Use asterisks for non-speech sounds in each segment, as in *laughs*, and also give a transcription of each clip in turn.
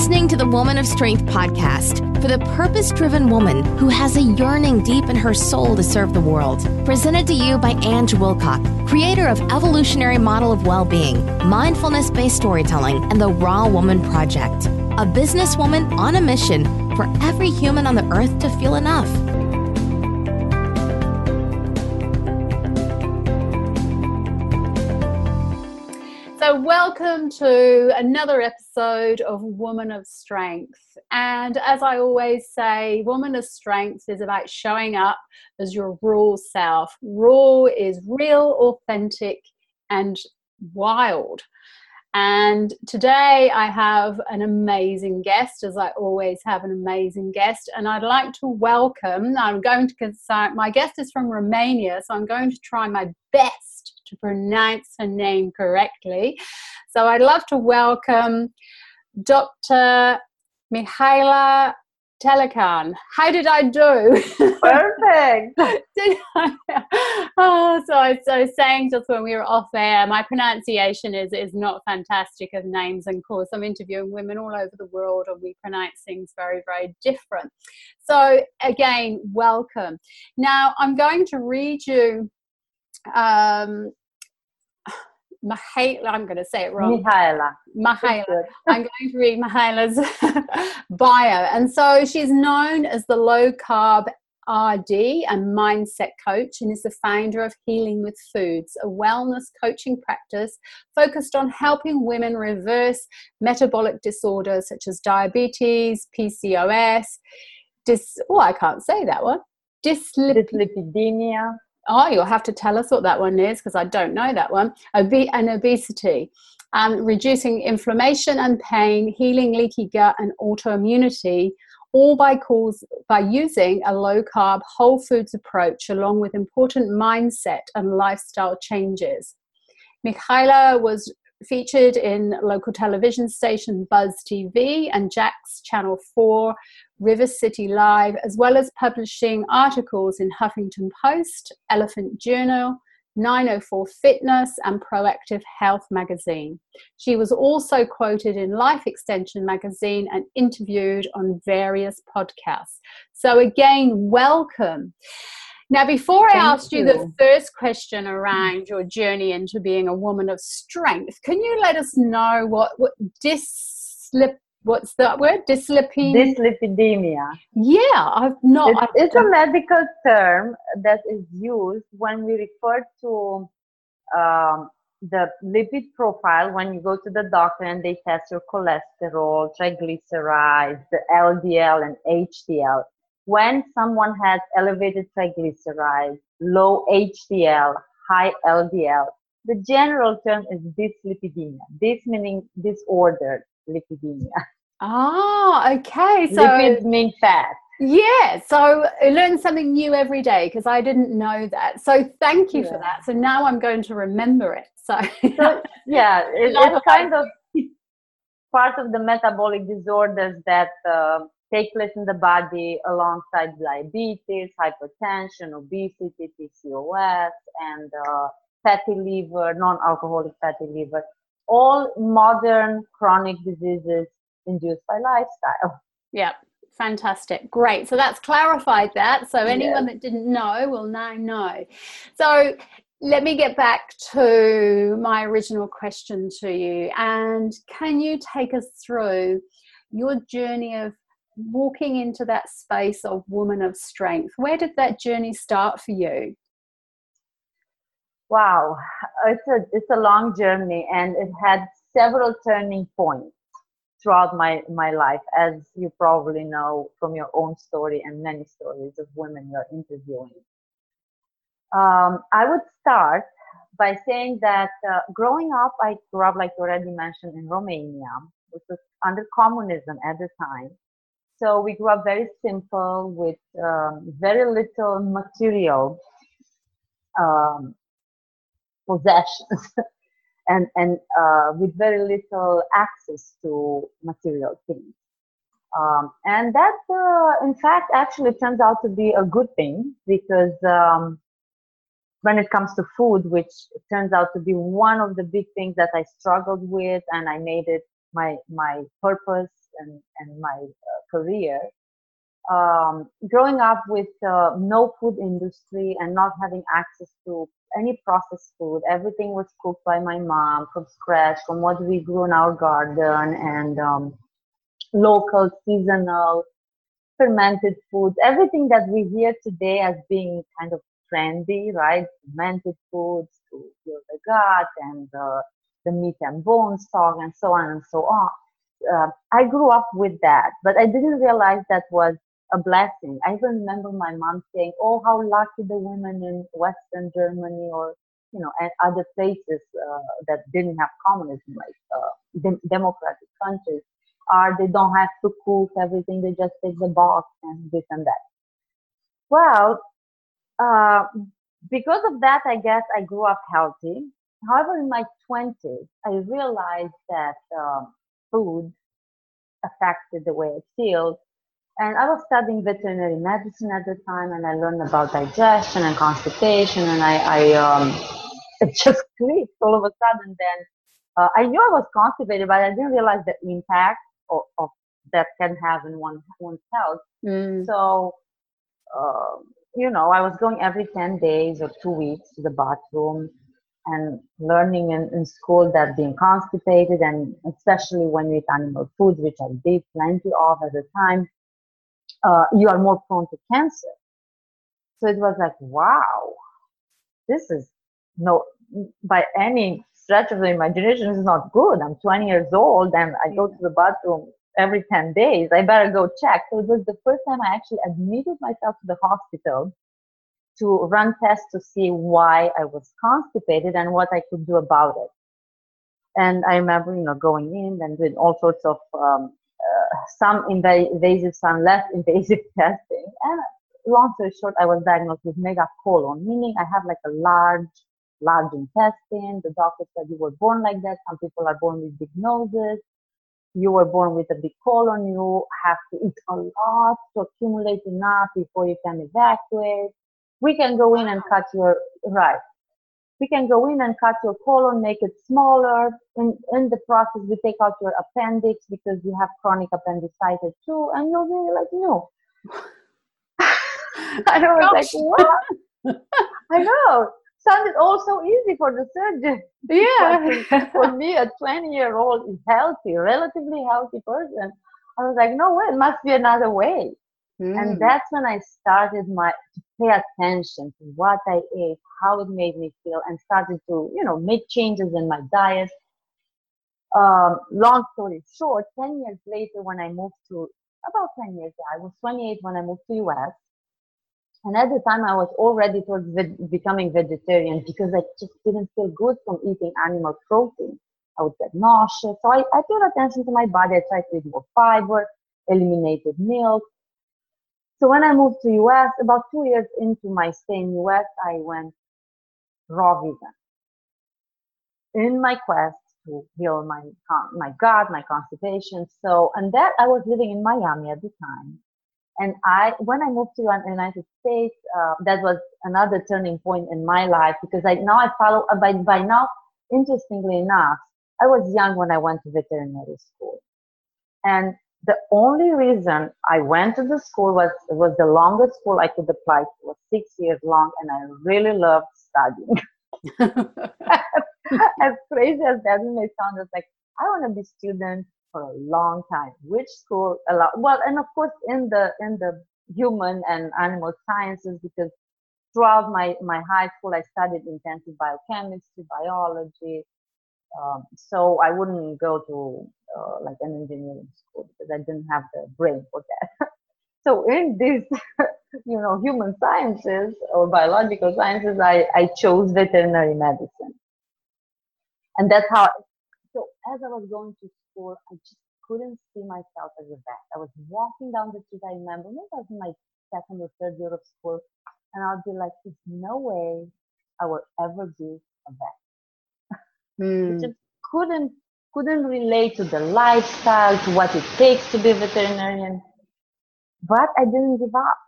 listening to the Woman of Strength podcast for the purpose driven woman who has a yearning deep in her soul to serve the world. Presented to you by Ange Wilcock, creator of Evolutionary Model of Well-Being, Mindfulness Based Storytelling, and the Raw Woman Project. A businesswoman on a mission for every human on the earth to feel enough. Welcome to another episode of Woman of Strength. And as I always say, Woman of Strength is about showing up as your raw self. Raw is real, authentic, and wild. And today I have an amazing guest, as I always have an amazing guest. And I'd like to welcome, I'm going to consult, my guest is from Romania, so I'm going to try my best to pronounce her name correctly. So I'd love to welcome Dr. Mihaela Telekan. How did I do? Perfect. *laughs* did I? Oh, so I, so I was saying just when we were off air, my pronunciation is is not fantastic of names. And of course, I'm interviewing women all over the world, and we pronounce things very, very different. So again, welcome. Now I'm going to read you um, Mihaela, I'm going to say it wrong. Mihaela. Mihaela. *laughs* I'm going to read Mihaela's *laughs* bio. And so she's known as the low carb RD and mindset coach and is the founder of Healing with Foods, a wellness coaching practice focused on helping women reverse metabolic disorders such as diabetes, PCOS, dis oh I can't say that one. Dyslipidemia Oh, you'll have to tell us what that one is because I don't know that one. Obe- and obesity, um, reducing inflammation and pain, healing leaky gut and autoimmunity, all by cause by using a low carb whole foods approach along with important mindset and lifestyle changes. Mihaela was featured in local television station Buzz TV and Jax Channel 4 River City Live, as well as publishing articles in Huffington Post, Elephant Journal, 904 Fitness, and Proactive Health magazine. She was also quoted in Life Extension magazine and interviewed on various podcasts. So, again, welcome. Now, before I ask you. you the first question around your journey into being a woman of strength, can you let us know what, what dyslip what's that word? Dyslipidemia. Dyslipidemia. Yeah, I've not. It's, it's a medical term that is used when we refer to um, the lipid profile when you go to the doctor and they test your cholesterol, triglycerides, the LDL and HDL. When someone has elevated triglycerides, low HDL, high LDL, the general term is dyslipidemia. This meaning disordered lipidemia. *laughs* Ah, okay. So lipids mean fat. Yeah, so I learn something new every day because I didn't know that. So thank you yeah. for that. So now I'm going to remember it. So, so yeah, *laughs* it, it's kind of part of the metabolic disorders that uh, take place in the body alongside diabetes, hypertension, obesity, PCOS, and uh, fatty liver, non-alcoholic fatty liver all modern chronic diseases induced by lifestyle. Yeah, fantastic. Great. So that's clarified that. So anyone yes. that didn't know will now know. So let me get back to my original question to you. And can you take us through your journey of walking into that space of woman of strength? Where did that journey start for you? Wow, it's a it's a long journey, and it had several turning points throughout my my life, as you probably know from your own story and many stories of women you're interviewing. Um, I would start by saying that uh, growing up, I grew up, like you already mentioned, in Romania, which was under communism at the time. So we grew up very simple with um, very little material um, possessions *laughs* and, and uh, with very little access to material things. Um, and that, uh, in fact, actually turns out to be a good thing because um, when it comes to food, which turns out to be one of the big things that I struggled with, and I made it my my purpose and, and my uh, career. Um, growing up with uh, no food industry and not having access to any processed food, everything was cooked by my mom from scratch, from what we grew in our garden and um, local, seasonal, fermented foods, everything that we hear today as being kind of trendy, right? Fermented foods to heal the gut and uh, the meat and bones talk and so on and so on. Uh, I grew up with that, but I didn't realize that was a blessing. I even remember my mom saying, "Oh, how lucky the women in Western Germany or you know and other places uh, that didn't have communism, like uh, democratic countries, are. They don't have to cook everything; they just take the box and this and that." Well, uh, because of that, I guess I grew up healthy. However, in my 20s, I realized that um, food affected the way I feel. And I was studying veterinary medicine at the time, and I learned about digestion and constipation, and I, I um, *laughs* it just clicked all of a sudden. Then uh, I knew I was constipated, but I didn't realize the impact of, of that can have in one one's health. Mm. So, uh, you know, I was going every 10 days or two weeks to the bathroom and learning in, in school that being constipated and especially when you eat animal foods, which I did plenty of at the time, uh, you are more prone to cancer. So it was like, wow, this is no, by any stretch of the imagination, is not good. I'm 20 years old and I go to the bathroom every 10 days. I better go check. So it was the first time I actually admitted myself to the hospital to run tests to see why I was constipated and what I could do about it. And I remember, you know, going in and doing all sorts of um, some invasive, some less *laughs* invasive testing. And long story short, I was diagnosed with megacolon, meaning I have like a large, large intestine. The doctor said you were born like that. Some people are born with big noses. You were born with a big colon. You have to eat a lot to accumulate enough before you can evacuate we can go in and cut your right we can go in and cut your colon make it smaller. In, in the process we take out your appendix because you have chronic appendicitis too and you'll be like no. *laughs* I was like what? I know. Sounded all so easy for the surgeon. *laughs* Yeah. *laughs* For me a 20 year old healthy relatively healthy person i was like no way it must be another way. Mm. And that's when I started my to pay attention to what I ate, how it made me feel, and started to, you know, make changes in my diet. Um, long story short, 10 years later, when I moved to about 10 years, ago, I was 28 when I moved to US. And at the time, I was already towards becoming vegetarian because I just didn't feel good from eating animal protein. I would get nauseous. So I, I paid attention to my body. I tried to eat more fiber, eliminated milk, so when I moved to US, about two years into my stay in US, I went raw vegan. In my quest to heal my my gut, my constipation. So and that I was living in Miami at the time, and I when I moved to the United States, uh, that was another turning point in my life because I now I follow uh, by by now. Interestingly enough, I was young when I went to veterinary school, and the only reason I went to the school was was the longest school I could apply to. It was six years long, and I really loved studying. *laughs* as crazy as that may sound, it's like I want to be student for a long time. Which school allow? Well, and of course in the in the human and animal sciences because throughout my my high school I studied intensive biochemistry, biology, um, so I wouldn't go to uh, like an engineering school because I didn't have the brain for that. *laughs* so in this, *laughs* you know, human sciences or biological sciences, I, I chose veterinary medicine. And that's how, so as I was going to school, I just couldn't see myself as a vet. I was walking down the street, I remember, maybe I was in my second or third year of school, and I'd be like, there's no way I will ever be a vet. Mm. just couldn't couldn't relate to the lifestyle, to what it takes to be a veterinarian. But I didn't give up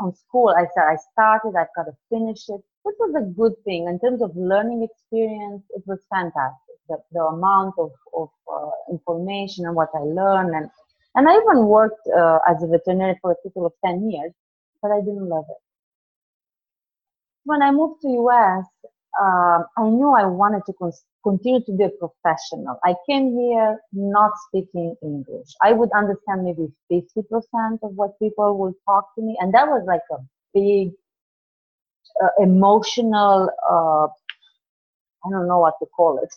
on school. I said I started, I've got to finish it. This was a good thing in terms of learning experience. It was fantastic. the, the amount of, of uh, information and what I learned. And, and I even worked uh, as a veterinarian for a total of 10 years, but I didn't love it. When I moved to US, uh, I knew I wanted to con- continue to be a professional. I came here not speaking English. I would understand maybe 50% of what people would talk to me. And that was like a big uh, emotional uh, I don't know what to call it,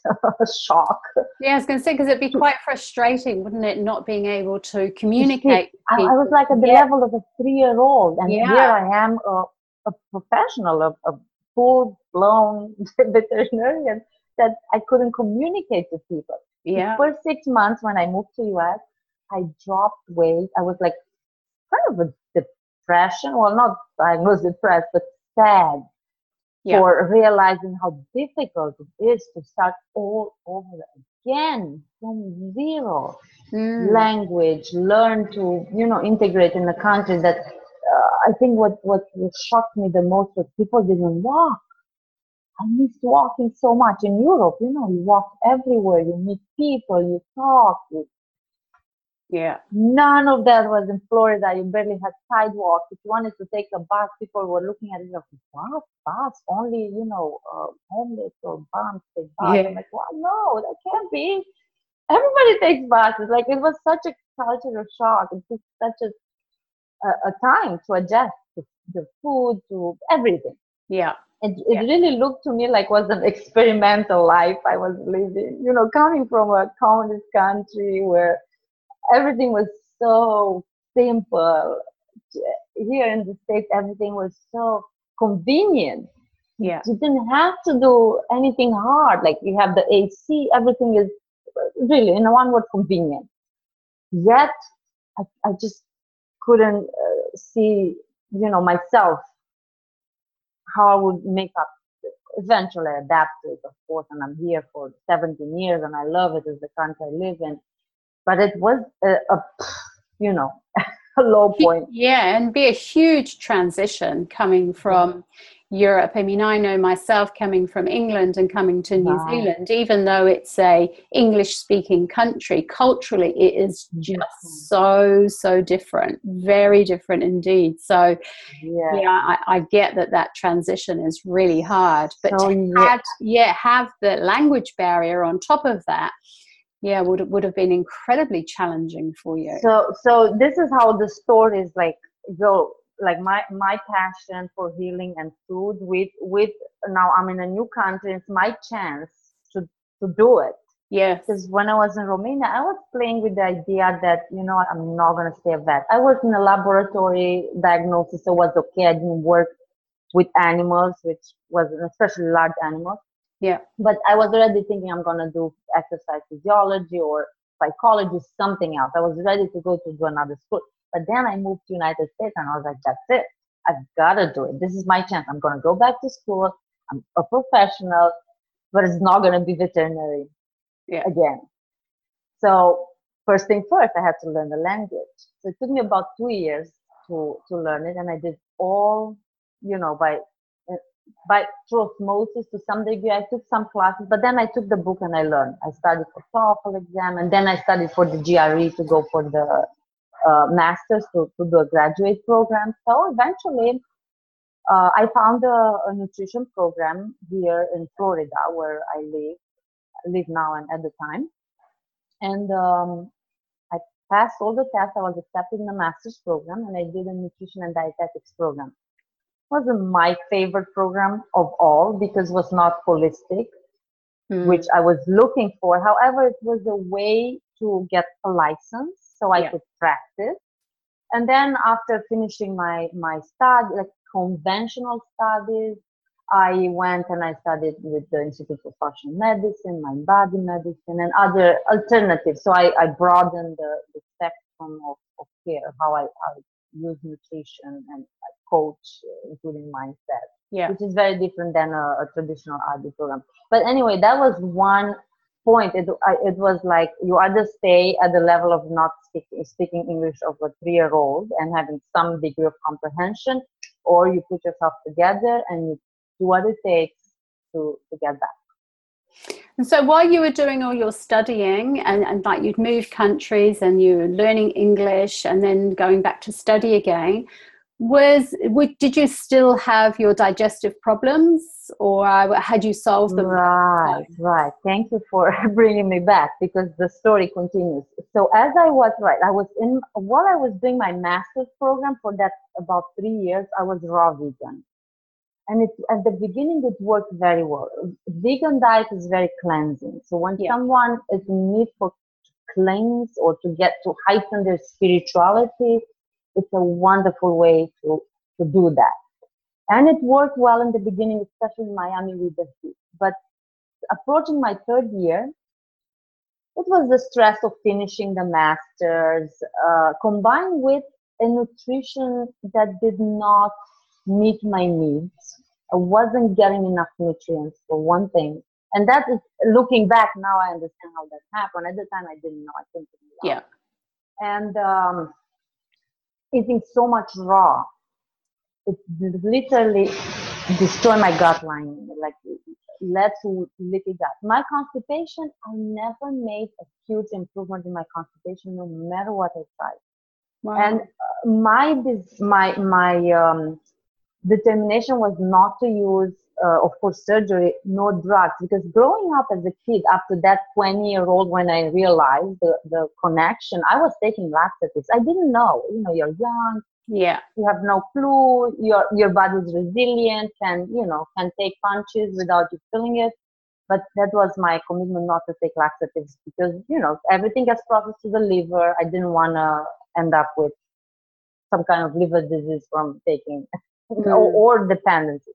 *laughs* shock. Yeah, I was going to say because it'd be quite frustrating, wouldn't it, not being able to communicate. I, I, was like at the yeah. level of a three-year-old, and yeah. here I am, a, a professional, a, a full-blown *laughs* veterinarian that I couldn't communicate to people. Yeah. The first six months when I moved to US, I dropped weight. I was like kind of a depression. Well, not I was depressed, but sad yeah. for realizing how difficult it is to start all over again from zero mm. language learn to you know integrate in a country that uh, i think what what shocked me the most was people didn't walk i missed walking so much in europe you know you walk everywhere you meet people you talk you yeah. None of that was in Florida. You barely had sidewalks. If you wanted to take a bus, people were looking at it like, what? Bus? Only, you know, uh, homeless or bums take bus. Yeah. I'm like, well, no, that can't be. Everybody takes buses. Like, it was such a cultural shock. It took such a, a, a time to adjust to the food, to everything. Yeah. It, it yeah. really looked to me like was an *laughs* experimental life I was living. You know, coming from a communist country where everything was so simple. Here in the States, everything was so convenient. Yeah. You didn't have to do anything hard. Like you have the AC, everything is really, in one word, convenient. Yet, I, I just couldn't uh, see, you know, myself how I would make up. Eventually, adapt to it, of course, and I'm here for 17 years, and I love it as the country I live in but it was a, a you know *laughs* a low point yeah and be a huge transition coming from Europe. I mean, I know myself coming from England and coming to New wow. Zealand, even though it's a English speaking country, culturally it is just mm-hmm. so, so different, very different indeed. So, yeah, yeah I, I, get that that transition is really hard, but so, to yeah. Add, yeah, have the language barrier on top of that yeah would would have been incredibly challenging for you so so this is how the stories like go like my my passion for healing and food with with now i'm in a new country it's my chance to to do it yeah because when i was in romania i was playing with the idea that you know i'm not going to stay a vet i was in a laboratory diagnosis so it was okay i didn't work with animals which was especially large animals yeah. But I was already thinking I'm gonna do exercise physiology or psychology, something else. I was ready to go to do another school. But then I moved to United States and I was like, that's it. I've gotta do it. This is my chance. I'm gonna go back to school. I'm a professional, but it's not gonna be veterinary yeah. again. So first thing first, I had to learn the language. So it took me about two years to to learn it, and I did all, you know, by uh, by through osmosis to some degree. I took some classes, but then I took the book and I learned. I studied for TOEFL exam, and then I studied for the GRE to go for the uh, master's to, to do a graduate program. So eventually, uh, I found a, a, nutrition program here in Florida, where I live, live now and at the time, and um, I passed all the tests. I was accepted in the master's program, and I did a nutrition and dietetics program It wasn't my favorite program of all because it was not holistic, mm. which I was looking for. However, it was a way to get a license so I yeah. could practice. And then after finishing my my study, like conventional studies, I went and I studied with the Institute for Functional Medicine, Mind Body Medicine, and other alternatives. So I, I broadened the, the spectrum of, of care, how I, I use nutrition and I coach, uh, including mindset. Yeah. Which is very different than a, a traditional RD program. But anyway, that was one point. It, I, it was like you either stay at the level of not speaking, English of a three year old and having some degree of comprehension, or you put yourself together and you do what it takes to, to get back. And so while you were doing all your studying and, and like you'd moved countries and you were learning English and then going back to study again, was did you still have your digestive problems or had you solved them? Right right. Thank you for *laughs* bringing me back because the story continues. So as i was right i was in while i was doing my master's program for that about three years i was raw vegan. And it at the beginning it worked very well. Vegan diet is very cleansing. So when yeah. someone is in need for cleanse or to get to heighten their spirituality it's a wonderful way to, to do that. And it worked well in the beginning, especially in Miami with the heat. But approaching my third year, it was the stress of finishing the masters, uh, combined with a nutrition that did not meet my needs. I wasn't getting enough nutrients for one thing. And that is looking back now, I understand how that happened. At the time, I didn't know. I couldn't. Yeah. And um, eating so much raw, it literally destroyed my gut lining, like led to leaky gut. My constipation, I never made a huge improvement in my constipation, no matter what I tried. Wow. And uh, my my my um, determination was not to use uh, of course surgery no drugs. Because growing up as a kid up to that 20 year old when i realized the, the connection i was taking laxatives i didn't know you know you're young yeah. you have no clue your your body's resilient and you know can take punches without you feeling it. But that was my commitment not to take laxatives because you know everything gets processed to the liver. I didn't want to end up with some kind of liver disease from taking *laughs* mm. or, or dependency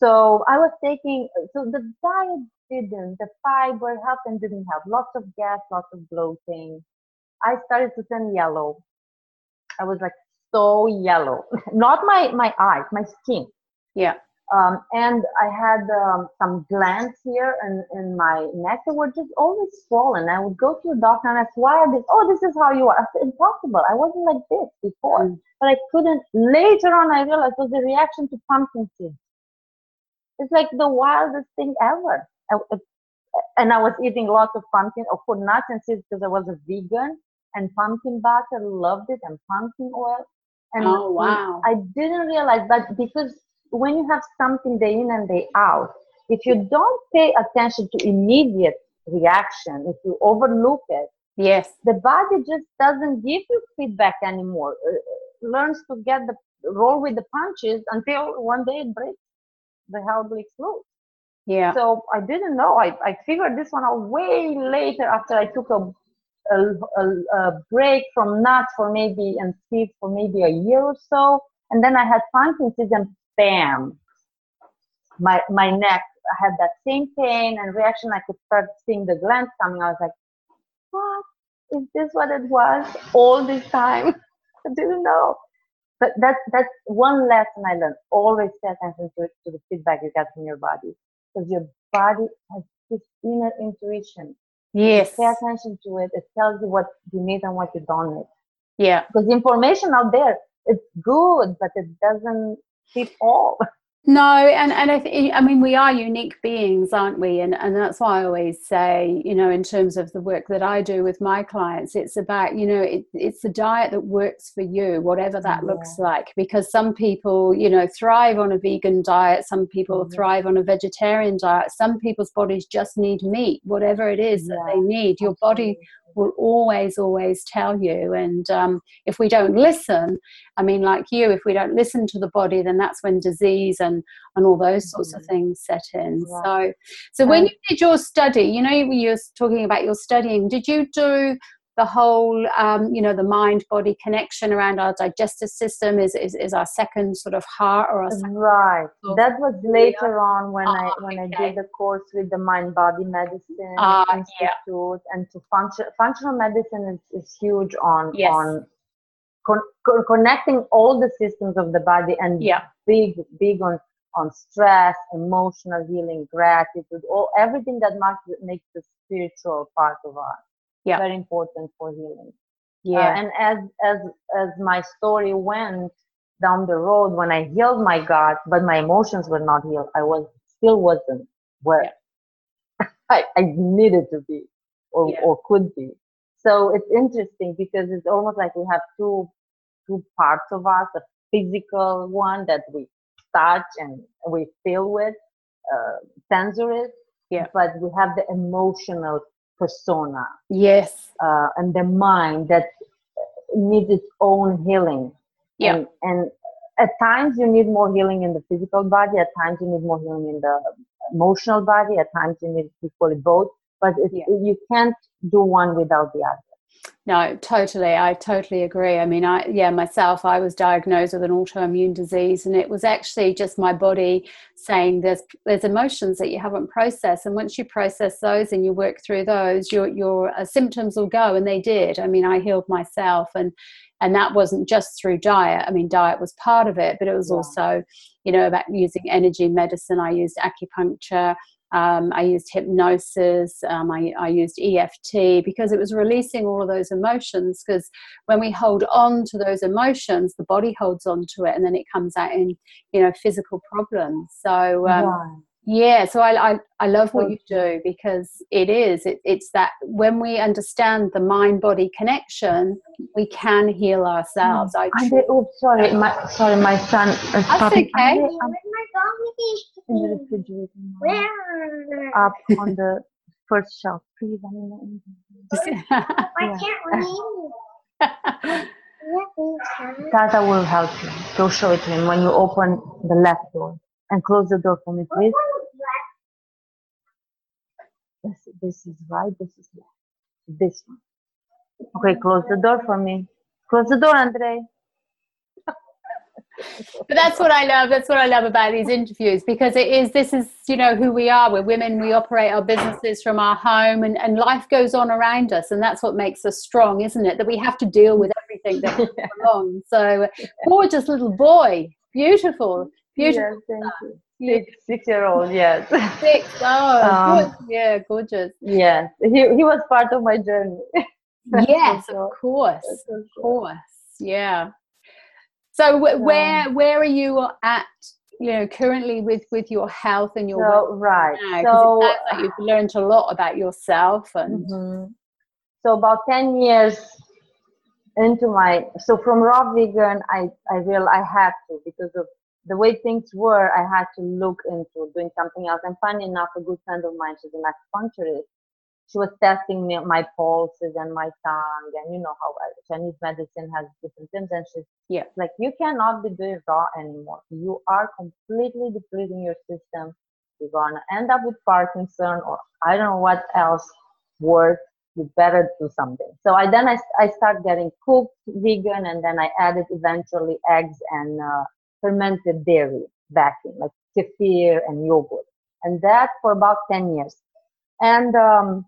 so I was taking, so the diet didn't, the fiber helped and didn't help. Lots of gas, lots of bloating. I started to turn yellow. I was like so yellow. *laughs* Not my, my eyes, my skin. Yeah. Um, and I had um, some glands here in, in my neck that were just always swollen. I would go to the doctor and ask, why are this? Oh, this is how you are. I said, impossible. I wasn't like this before. Mm. But I couldn't. Later on, I realized it was a reaction to pumpkin seeds. It's like the wildest thing ever. and I was eating lots of pumpkin, of course, nuts and seeds because I was a vegan and pumpkin butter, loved it, and pumpkin oil. And oh, wow. I didn't realize that because when you have something day in and day out, if you don't pay attention to immediate reaction, if you overlook it, yes, the body just doesn't give you feedback anymore. It uh, learns to get the roll with the punches until one day it breaks the hell breaks loose. Yeah. So I didn't know. I, I figured this one out way later after I took a, a, a, a break from nuts for maybe and seeds for maybe a year or so. And then I had pumpkin seeds and bam, my, my neck I had that same pain and reaction. I could start seeing the glands coming. I was like, what? Is this what it was all this time? *laughs* I didn't know but that's that's one lesson I learned. Always pay attention to, to the feedback you get from your body because your body has this inner intuition. Yes. Pay attention to it. It tells you what you need and what you don't need. Yeah. Because the information out there, it's good, but it doesn't fit all. *laughs* No, and and I think I mean we are unique beings, aren't we? And and that's why I always say, you know, in terms of the work that I do with my clients, it's about you know it, it's the diet that works for you, whatever that yeah. looks like. Because some people, you know, thrive on a vegan diet, some people mm-hmm. thrive on a vegetarian diet, some people's bodies just need meat, whatever it is yeah. that they need. Your body will always, always tell you. And um, if we don't listen, I mean, like you, if we don't listen to the body, then that's when disease and, and all those sorts mm-hmm. of things set in. So, so when you did your study, you know, you were talking about your studying, did you do the whole um, you know the mind body connection around our digestive system is, is, is our second sort of heart or our right that was later on when i ah, when okay. i did the course with the mind body medicine uh, institute yeah. and to function functional medicine is, is huge on yes. on con- co- connecting all the systems of the body and yeah. big big on on stress emotional healing gratitude all everything that makes makes the spiritual part of us yeah. very important for healing. Uh, yeah. Uh, and as as as my story went down the road, when I healed my gut, but my emotions were not healed, I was still wasn't where. Yeah. *laughs* I, I needed to be or, Yeah. or could be. So it's interesting because it's almost like we have two two parts of us, a physical one that we touch and we feel with, uh, sensory, Yeah. but we have the emotional persona Yes. uh, and the mind that needs its own healing. Yeah. And, and at times you need more healing in the physical body. At times you need more healing in the emotional body. At times you need equally both. But Yeah. you can't do one without the other. No, totally. I totally agree. I mean, I yeah, myself, I was diagnosed with an autoimmune disease, and it was actually just my body saying there's there's emotions that you haven't processed, and once you process those and you work through those, your your uh, symptoms will go, and they did. I mean, I healed myself, and and that wasn't just through diet. I mean, diet was part of it, but it was Yeah. also, you know, about using energy medicine. I used acupuncture. Um, I used hypnosis. Um, I, I used EFT because it was releasing all of those emotions. Because when we hold on to those emotions, the body holds on to it, and then it comes out in you know physical problems. So um. Yeah, so I, I I love what you do because it is it, it's that when we understand the mind body connection, we can heal ourselves. Hmm. I And truly- they, oh, sorry, my sorry, my son is That's popping- okay. Andre, Where's I'm my in the refrigerator. Where? Up on the first shelf. Please, I'm in the- I *laughs* can't read. *laughs* Yeah, please. Tata will help you. Go show it to him when you open the left door and close the door for me, please. This, this is right. This is left. This one. Okay, close the door for me. Close the door, Andre. but that's what I love. That's what I love about these interviews because it is this is you know who we are. We're women. We operate our businesses from our home, and and life goes on around us, and that's what makes us strong, isn't it? That we have to deal with everything that *laughs* comes along. So gorgeous little boy, beautiful, beautiful. Yes, thank you. Six, six year old, yes. *laughs* Six. Oh, Um, good. yeah, gorgeous. yes. He, he was part of my journey. *laughs* Yes, sure. of course, of course. Yeah. So wh- where where are you at? You know, currently with with your health and your So, right. now? So, like you've learned a lot about yourself and Mhm. So about 10 years into my, so from raw vegan, I, I real I had to because of the way things were, I had to look into doing something else. And funny enough, a good friend of mine, she's an acupuncturist. She was testing me, my pulses and my tongue, and you know how uh, Chinese medicine has different things. And she's Yeah. like, you cannot be doing raw anymore. You are completely depleting your system. You're gonna end up with Parkinson, or I don't know what else worse you better do something. So I then I, I start getting cooked vegan, and then I added eventually eggs and uh, fermented dairy back in, like kefir and yogurt, and that for about ten years. And um,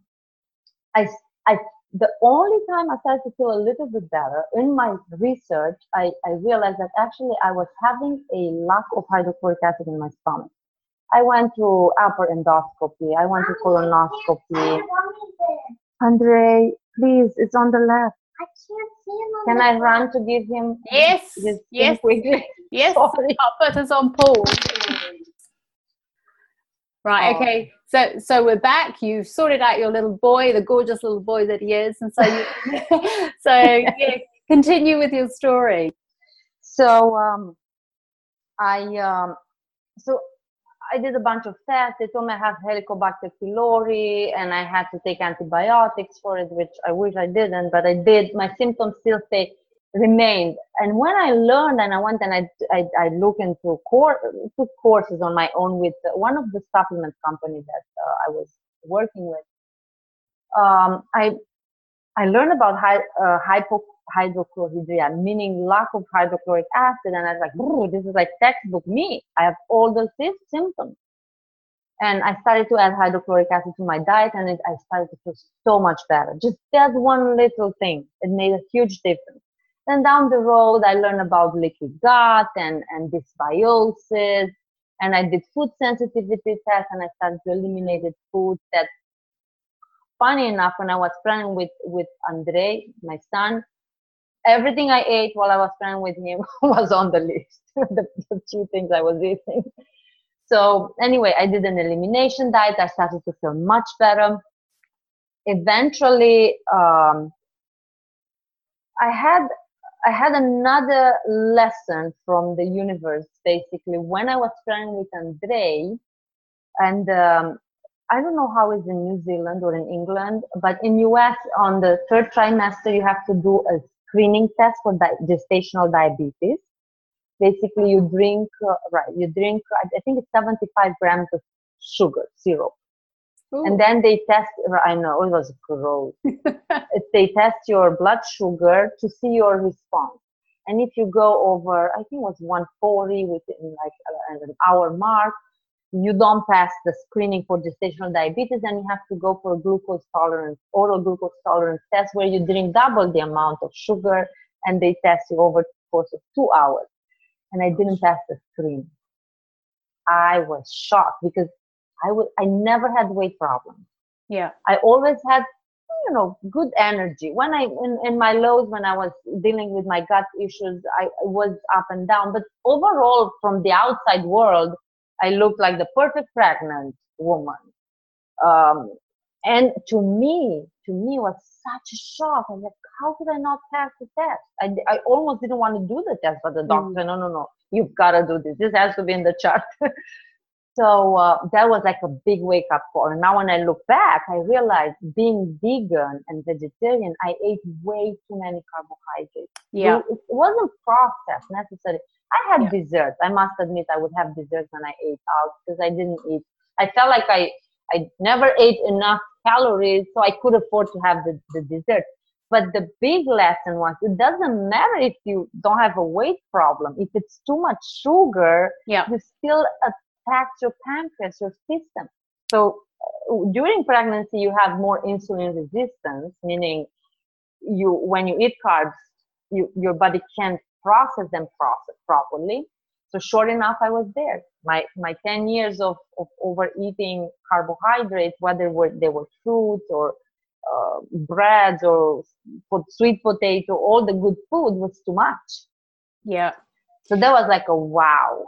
I, s- I, the only time I started to feel a little bit better in my research, I, I realized that actually I was having a lack of hydrochloric acid in my stomach. I went to upper endoscopy. I went to colonoscopy. Andre, please, it's on the left. I can't see him on Can the I phone. run to give him yes, this thing yes, quickly? Yes. *laughs* Sorry. Put us on pause. Right. Oh. Okay. So so we're back. You've sorted out your little boy, the gorgeous little boy that he is, and so you, *laughs* so *laughs* yeah, continue with your story. So um, I um, so I did a bunch of tests. They told me I have Helicobacter pylori, and I had to take antibiotics for it, which I wish I didn't, but I did. My symptoms still stay remained. And when I learned, and I went and I I, I looked into cour- took courses on my own with one of the supplement companies that uh, I was working with. Um, I I learned about hy- uh, meaning lack of hydrochloric acid. And I was like, this is like textbook me. I have all those symptoms. And I started to add hydrochloric acid to my diet, and it, I started to feel so much better. Just that one little thing, it made a huge difference. Then down the road, I learned about leaky gut and, and dysbiosis. And I did food sensitivity tests, and I started to eliminate foods that funny enough, when I was pregnant with, with Andre, my son, everything I ate while I was pregnant with him *laughs* was on the list. *laughs* the, the things I was eating. So anyway, I did an elimination diet. I started to feel much better. Eventually, um, I had I had another lesson from the universe. Basically, when I was pregnant with Andre, and um, I don't know how it's in New Zealand or in England, but in US on the third trimester you have to do a screening test for di- gestational diabetes. Basically, you drink uh, right. You drink. I think it's 75 grams of sugar, syrup, Ooh. and then they test. I know it was gross. *laughs* They test your blood sugar to see your response. And if you go over, I think it was 140 within like uh, an hour mark, you don't pass the screening for gestational diabetes and you have to go for a glucose tolerance, oral glucose tolerance test where you drink double the amount of sugar and they test you over the course of two hours. And I didn't pass the screen. I was shocked because I would I never had weight problems. yeah. I always had, you know, good energy. When I in, in my lows, when I was dealing with my gut issues, I was up and down. But overall, from the outside world, I looked like the perfect pregnant woman. Um, and to me, to me, it was such a shock. I was like, how could I not pass the test? I, I almost didn't want to do the test, but the doctor, said, no, no, no, you've got to do this. This has to be in the chart. *laughs* so uh, that was like a big wake up call. And now when I look back, I realized being vegan and vegetarian, I ate way too many carbohydrates. Yeah. It, it wasn't processed necessarily. I had Yeah. desserts. I must admit, I would have desserts when I ate out because I didn't eat. I felt like I I never ate enough calories, so I could afford to have the, the dessert. But the big lesson was it doesn't matter if you don't have a weight problem. If it's too much sugar, Yeah. you still attack your pancreas, your system. So uh, during pregnancy, you have more insulin resistance, meaning you when you eat carbs, you, your body can't process them process properly. So sure enough, I was there. My my ten years of, of overeating carbohydrates, whether were, they were fruits or uh, breads or sweet potato, all the good food was too much. Yeah. So that was like a wow.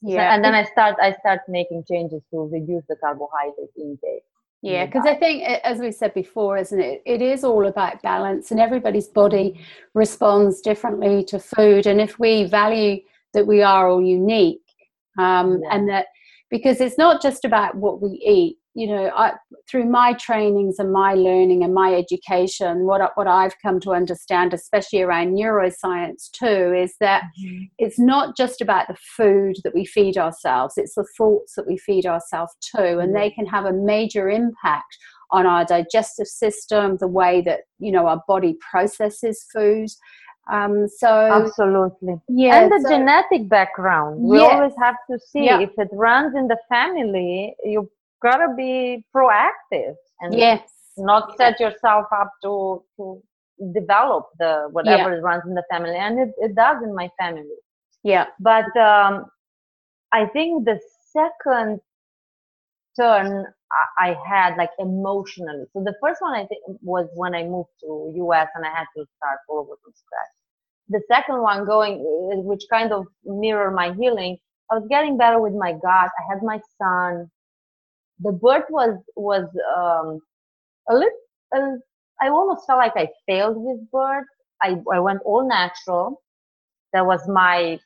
Yeah. and then I start I start making changes to reduce the carbohydrate intake. Yeah, because I think, as we said before, isn't it? It is all about balance, and everybody's body responds differently to food. And if we value that we are all unique, um, Yeah. and that because it's not just about what we eat. You know, I, through my trainings and my learning and my education, what what I've come to understand, especially around neuroscience too, is that it's not just about the food that we feed ourselves it's the thoughts that we feed ourselves too and they can have a major impact on our digestive system the way that you know our body processes food um, so Absolutely. yeah and the so- genetic background. We Yes. always have to see Yeah. if it runs in the family, you gotta be proactive and yes not set yourself up to to develop the whatever runs in the family. And it, it does in my family. yeah But um, I think the second turn I, I had like emotionally. So the first one I think was when I moved to US and I had to start all over from scratch. The second one going, which kind of mirror my healing, I was getting better with my God. I had my son. The birth was was um, a little. I almost felt like I failed with birth. I I went all natural. That was my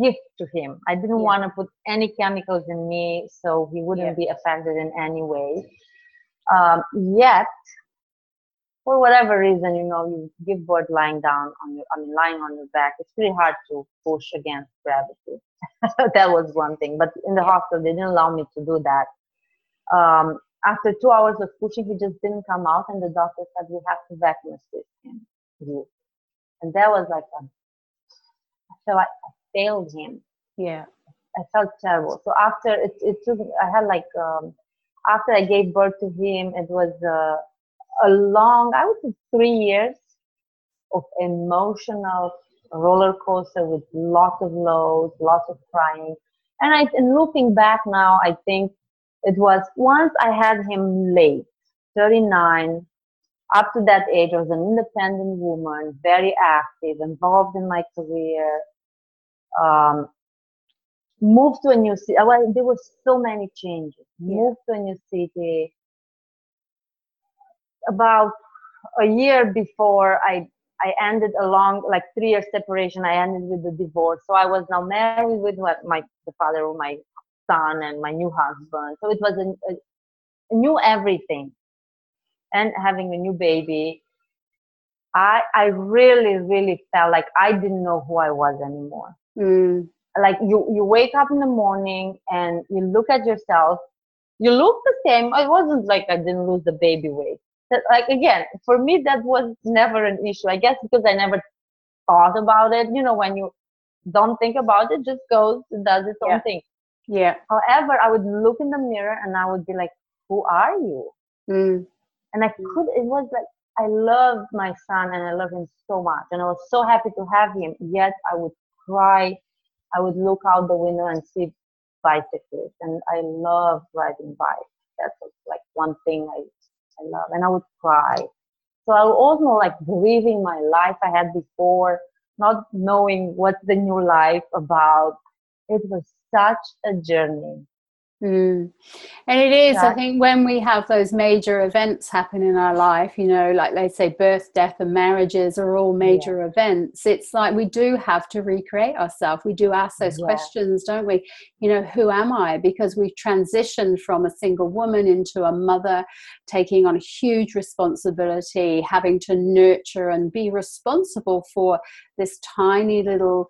gift to him. I didn't Yeah. want to put any chemicals in me so he wouldn't Yeah. be affected in any way. Um, yet, for whatever reason, you know, you give birth lying down on your, I mean, lying on your back. It's pretty hard to push against gravity. *laughs* that was one thing. But in the hospital, they didn't allow me to do that. Um, after two hours of pushing, he just didn't come out, and the doctor said we have to vacuum assist him. And that was like, a, I feel like I failed him. yeah I felt terrible. So after it, it took, I had like, um, after I gave birth to him, it was uh, a long, I would say three years of emotional roller coaster with lots of lows, lots of crying. And I, and looking back now, I think it was once I had him late, 39, up to that age, I was an independent woman, very active, involved in my career, um, moved to a new city. Well, there were so many changes. Yeah. Moved to a new city. About a year before I I ended a long like three year separation. I ended with the divorce. So I was now married with what my the father of my son and my new husband. So it was a, a new everything, and having a new baby. I I really really felt like I didn't know who I was anymore Mm. like you you wake up in the morning and you look at yourself you look the same it wasn't like i didn't lose the baby weight That- like again for me that was never an issue i guess because i never thought about it you know when you don't think about it just goes and does its Yeah. own thing Yeah. however i would look in the mirror and i would be like who are you Mm. and I could. It was like I love my son and I love him so much, and I was so happy to have him. Yet I would cry. I would look out the window and see bicyclists, and I love riding bikes. That's like one thing I I love, and I would cry. So I was also like grieving my life I had before, not knowing what the new life about. It was such a journey. Mm. And it is, I think, when we have those major events happen in our life, you know, like they say birth, death, and marriages are all major events. It's like we do have to recreate ourselves. We do ask those Yeah. questions, don't we? You know, who am I? Because we've transitioned from a single woman into a mother, taking on a huge responsibility, having to nurture and be responsible for this tiny little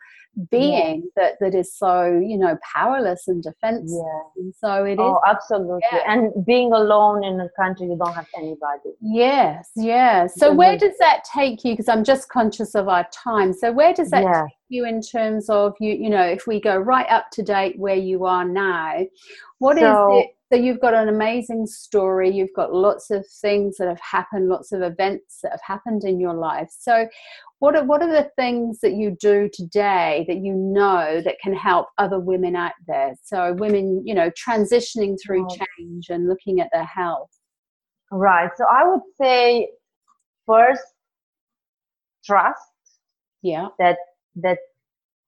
being that, that is so, you know, powerless and defenseless. Yeah. And so it is. Oh, absolutely. Yeah. And being alone in a country, you don't have anybody. Yes, yes. So where does that take you? Because I'm just conscious of our time. So where does that Yeah. take you in terms of you? You know, if we go right up to date where you are now, what is So- it? So you've got an amazing story. You've got lots of things that have happened, lots of events that have happened in your life. So, what are what are the things that you do today that you know that can help other women out there? So women, you know, transitioning through change and looking at their health. Right. So I would say first trust Yeah. that that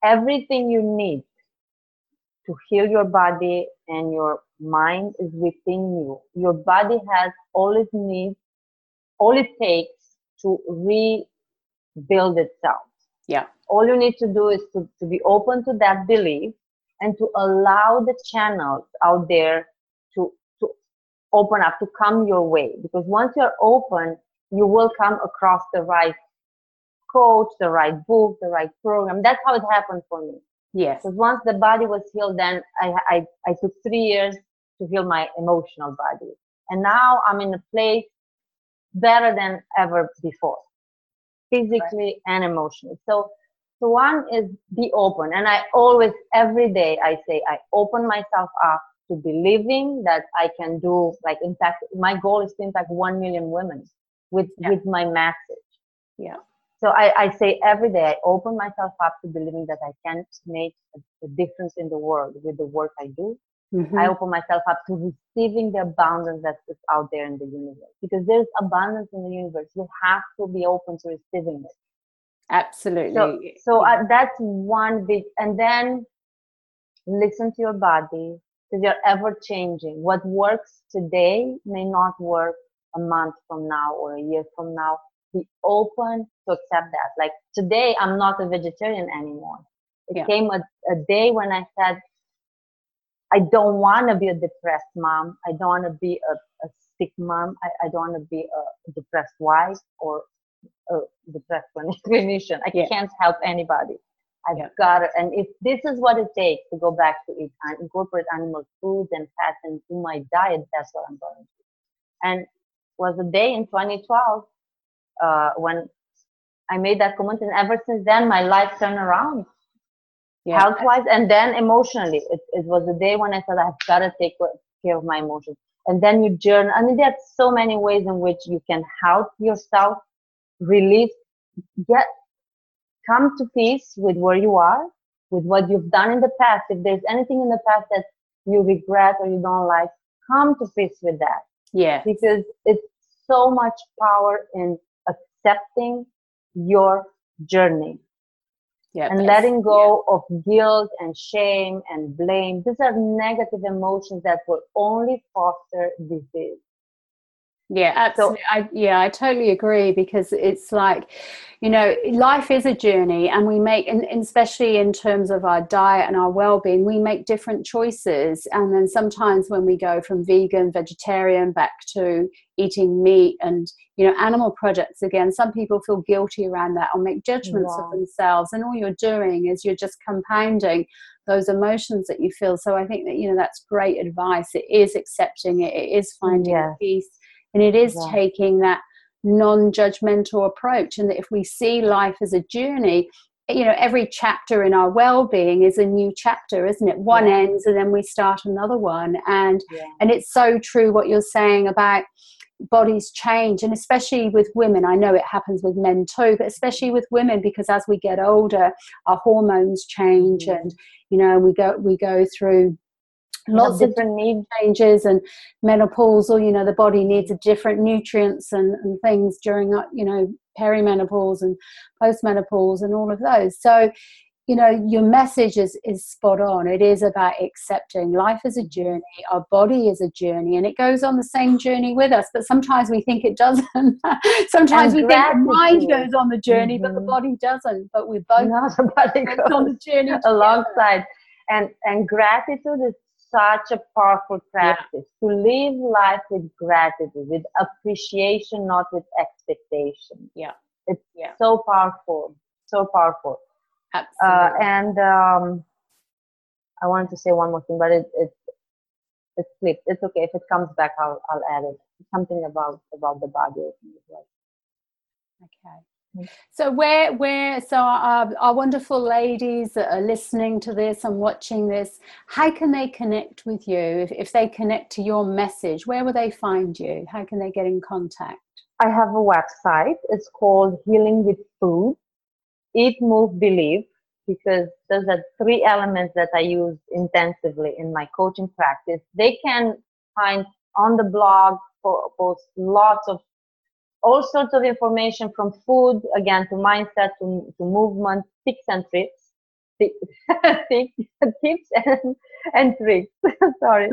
everything you need to heal your body and your mind is within you. Your body has all it needs, all it takes to rebuild itself. Yeah. All you need to do is to, to be open to that belief and to allow the channels out there to to open up to come your way. Because once you're open, you will come across the right coach, the right book, the right program. That's how it happened for me. Yes. Because once the body was healed, then I, I, I took three years to heal my emotional body. And now I'm in a place better than ever before, physically and emotionally. So, so one is be open. And I always, every day, I say, I open myself up to believing that I can do, like, impact. My goal is to impact 1 million women with, Yeah. with my message. Yeah. So I, I say every day, I open myself up to believing that I can make a, a difference in the world with the work I do. Mhm. I open myself up to receiving the abundance that is out there in the universe because there's abundance in the universe. You have to be open to receiving it. Absolutely. So, so uh, that's one big, and then listen to your body because you're ever changing. What works today may not work a month from now or a year from now. Be open to accept that. Like today, I'm not a vegetarian anymore. It Yeah. came a, a day when I said, I don't want to be a depressed mom. I don't want to be a, a sick mom. I, I don't want to be a depressed wife or a depressed *laughs* clinician. I Yeah. can't help anybody. I've Yeah. got it. And if this is what it takes to go back to eat and incorporate animal foods and fats into my diet, that's what I'm going to do. And was a day in 2012 uh, when I made that comment, and ever since then, my life turned around yeah. health wise and then emotionally. It, it was the day when I said, I've got to take care of my emotions. And then you journal. I mean, there's so many ways in which you can help yourself release, get, come to peace with where you are, with what you've done in the past. If there's anything in the past that you regret or you don't like, come to peace with that yeah. because it's so much power in accepting your journey. yeah and letting go of guilt and shame and blame. These are negative emotions that will only foster disease. Yeah, absolutely. I, yeah, I totally agree because it's like, you know, life is a journey, and we make, and and especially in terms of our diet and our well-being, we make different choices. And then sometimes when we go from vegan, vegetarian back to eating meat and you know animal products again, some people feel guilty around that or make judgments of themselves. And all you're doing is you're just compounding those emotions that you feel. So I think that you know that's great advice. It is accepting it. It is finding Yes. peace and it is Yeah. taking that non-judgmental approach and that if we see life as a journey you know every chapter in our well-being is a new chapter isn't it one Yeah. ends and then we start another one and Yeah. and it's so true what you're saying about bodies change and especially with women i know it happens with men too but especially with women because as we get older our hormones change Mhm. and you know we go we go through lots of different need changes and menopausal you know the body needs a different nutrients and, and things during uh, you know perimenopause and postmenopause and all of those. So you know your message is is spot on. It is about accepting. Life is a journey. Our body is a journey and it goes on the same journey with us but sometimes we think it doesn't. *laughs* Sometimes And we think the mind goes on the journey but the Mhm. body doesn't but we both *laughs* No, somebody goes on the journey *laughs* together. alongside. And and gratitude is such a powerful practice to live life with gratitude, with appreciation, not with expectation. Yeah. It's Yeah. so powerful, so powerful. Uh, absolutely and um, I wanted to say one more thing, but it it it slipped. It's okay if it comes back. I'll I'll add it. Something about about the body. I think, as well. Okay. So where where so our, our wonderful ladies that are listening to this and watching this, how can they connect with you? If, if they connect to your message, where will they find you? How can they get in contact? I have a website. It's called Healing with Food. Eat, Move, Believe, because those are three elements that I use intensively in my coaching practice. They can find on the blog po- post lots of all sorts of information from food again to mindset to, to movement, tips and tricks, *laughs* tips, and, and tricks. *laughs* Sorry.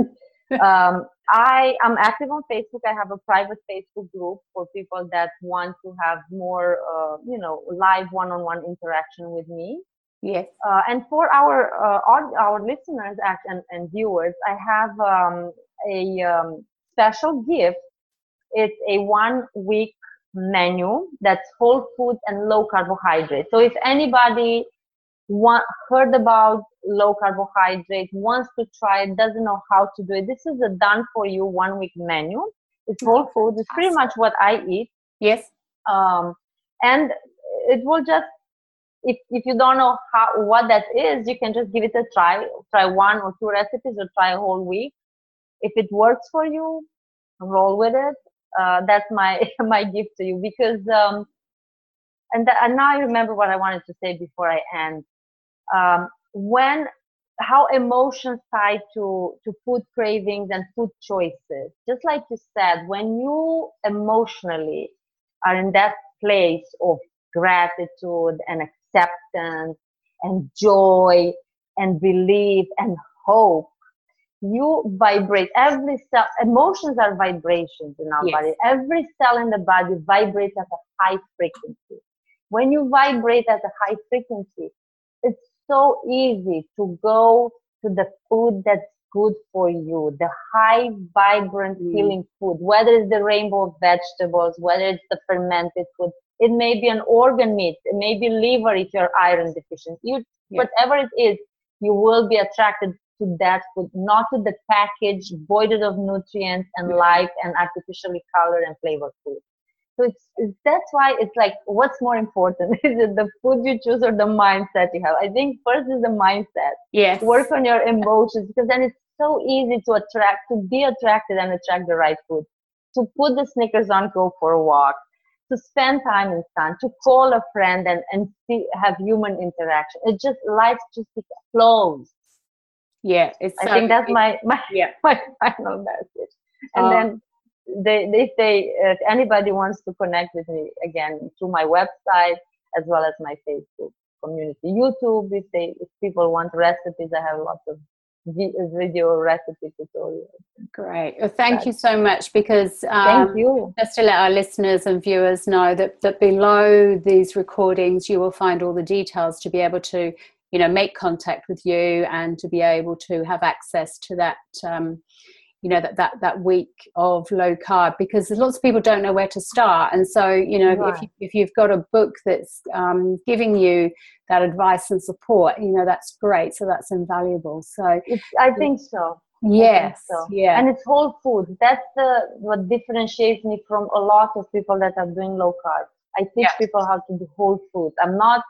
*laughs* um, I am active on Facebook. I have a private Facebook group for people that want to have more, uh, you know, live one-on-one interaction with me. Yes. Uh, and for our uh, aud- our listeners and, and viewers, I have um, a um, special gift. It's a one week menu that's whole food and low carbohydrate. So if anybody want, heard about low carbohydrate, wants to try it, doesn't know how to do it, this is a done for you one week menu. It's whole food. It's pretty much what I eat Yes. um, and it will just if, if you don't know how what that is you can just give it a try try one or two recipes or try a whole week if it works for you roll with it uh, that's my *laughs* my gift to you because um, and, th- and now i remember what i wanted to say before i end. Um, when how emotions tie to to food cravings and food choices. Just like you said when you emotionally are in that place of gratitude and acceptance and joy and belief and hope you vibrate every cell emotions are vibrations in our Yes. body every cell in the body vibrates at a high frequency when you vibrate at a high frequency it's so easy to go to the food that's good for you the high vibrant Mm. healing food whether it's the rainbow of vegetables whether it's the fermented food it may be an organ meat it may be liver if you're iron deficient you Yeah. whatever it is you will be attracted to that food not to the packaged voided of nutrients and light and artificially colored and flavored food so it's, it's that's why it's like what's more important? *laughs* Is it the food you choose or the mindset you have? I think first is the mindset. Yes. work on your emotions because then it's so easy to attract to be attracted and attract the right food. To put the sneakers on go for a walk. To spend time in sun. To call a friend and and see, have human interaction. It just life just flows Yeah. It's i think that's my my *laughs* Yeah. my final message and Um, then they, if they if anybody wants to connect with me again through my website as well as my facebook community. YouTube, if they if people want recipes, I have lots of vi- video recipe tutorials. Great. Well, thank you so much because um, Thank you. just to let our listeners and viewers know that, that below these recordings you will find all the details to be able to you know make contact with you and to be able to have access to that um, you know that that that week of low carb because lots of people don't know where to start and so you know if, you, if you've got a book that's um, giving you that advice and support you know that's great so that's invaluable so It's, I think so. yes so. yeah And it's whole food. That's the what differentiates me from a lot of people that are doing low carb. I teach Yes. people how to do whole food. I'm not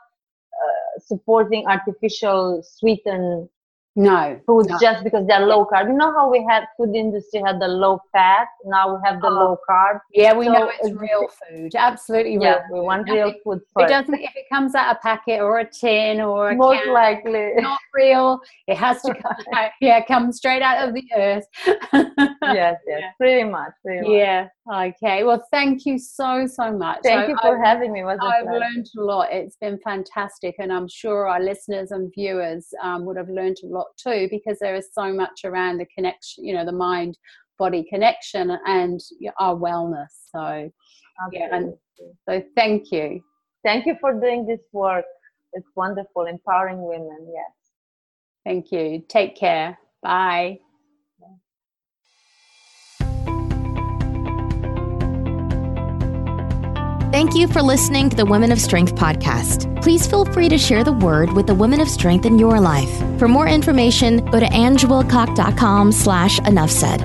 supporting artificial sweetened no foods no. just because they're low carb. You know how we had food industry had the low fat. Now we have the Oh. low carb. yeah we know So it's it's- real food absolutely Yeah, real we food. want real Nothing- food It first. doesn't if it comes out a packet or a tin or a Most can, likely. not real. It has to come *laughs* out, yeah, come straight out of the earth. yes, *laughs* yes, pretty much. Pretty much. yeah. Okay. Well, thank you so so much. Thank I- you for I- having me. It I've pleasure. learned a lot. It's been fantastic, and I'm sure our listeners and viewers um, would have learned a lot too, because there is so much around the connection, you know, the mind body connection and our wellness. So, yeah, and- so thank you. Thank you for doing this work. It's wonderful, empowering women. Yes. Thank you. Take care. Bye. Thank you for listening to the Women of Strength podcast. Please feel free to share the word with the women of strength in your life. For more information, go to angewilcock.com slash enough said.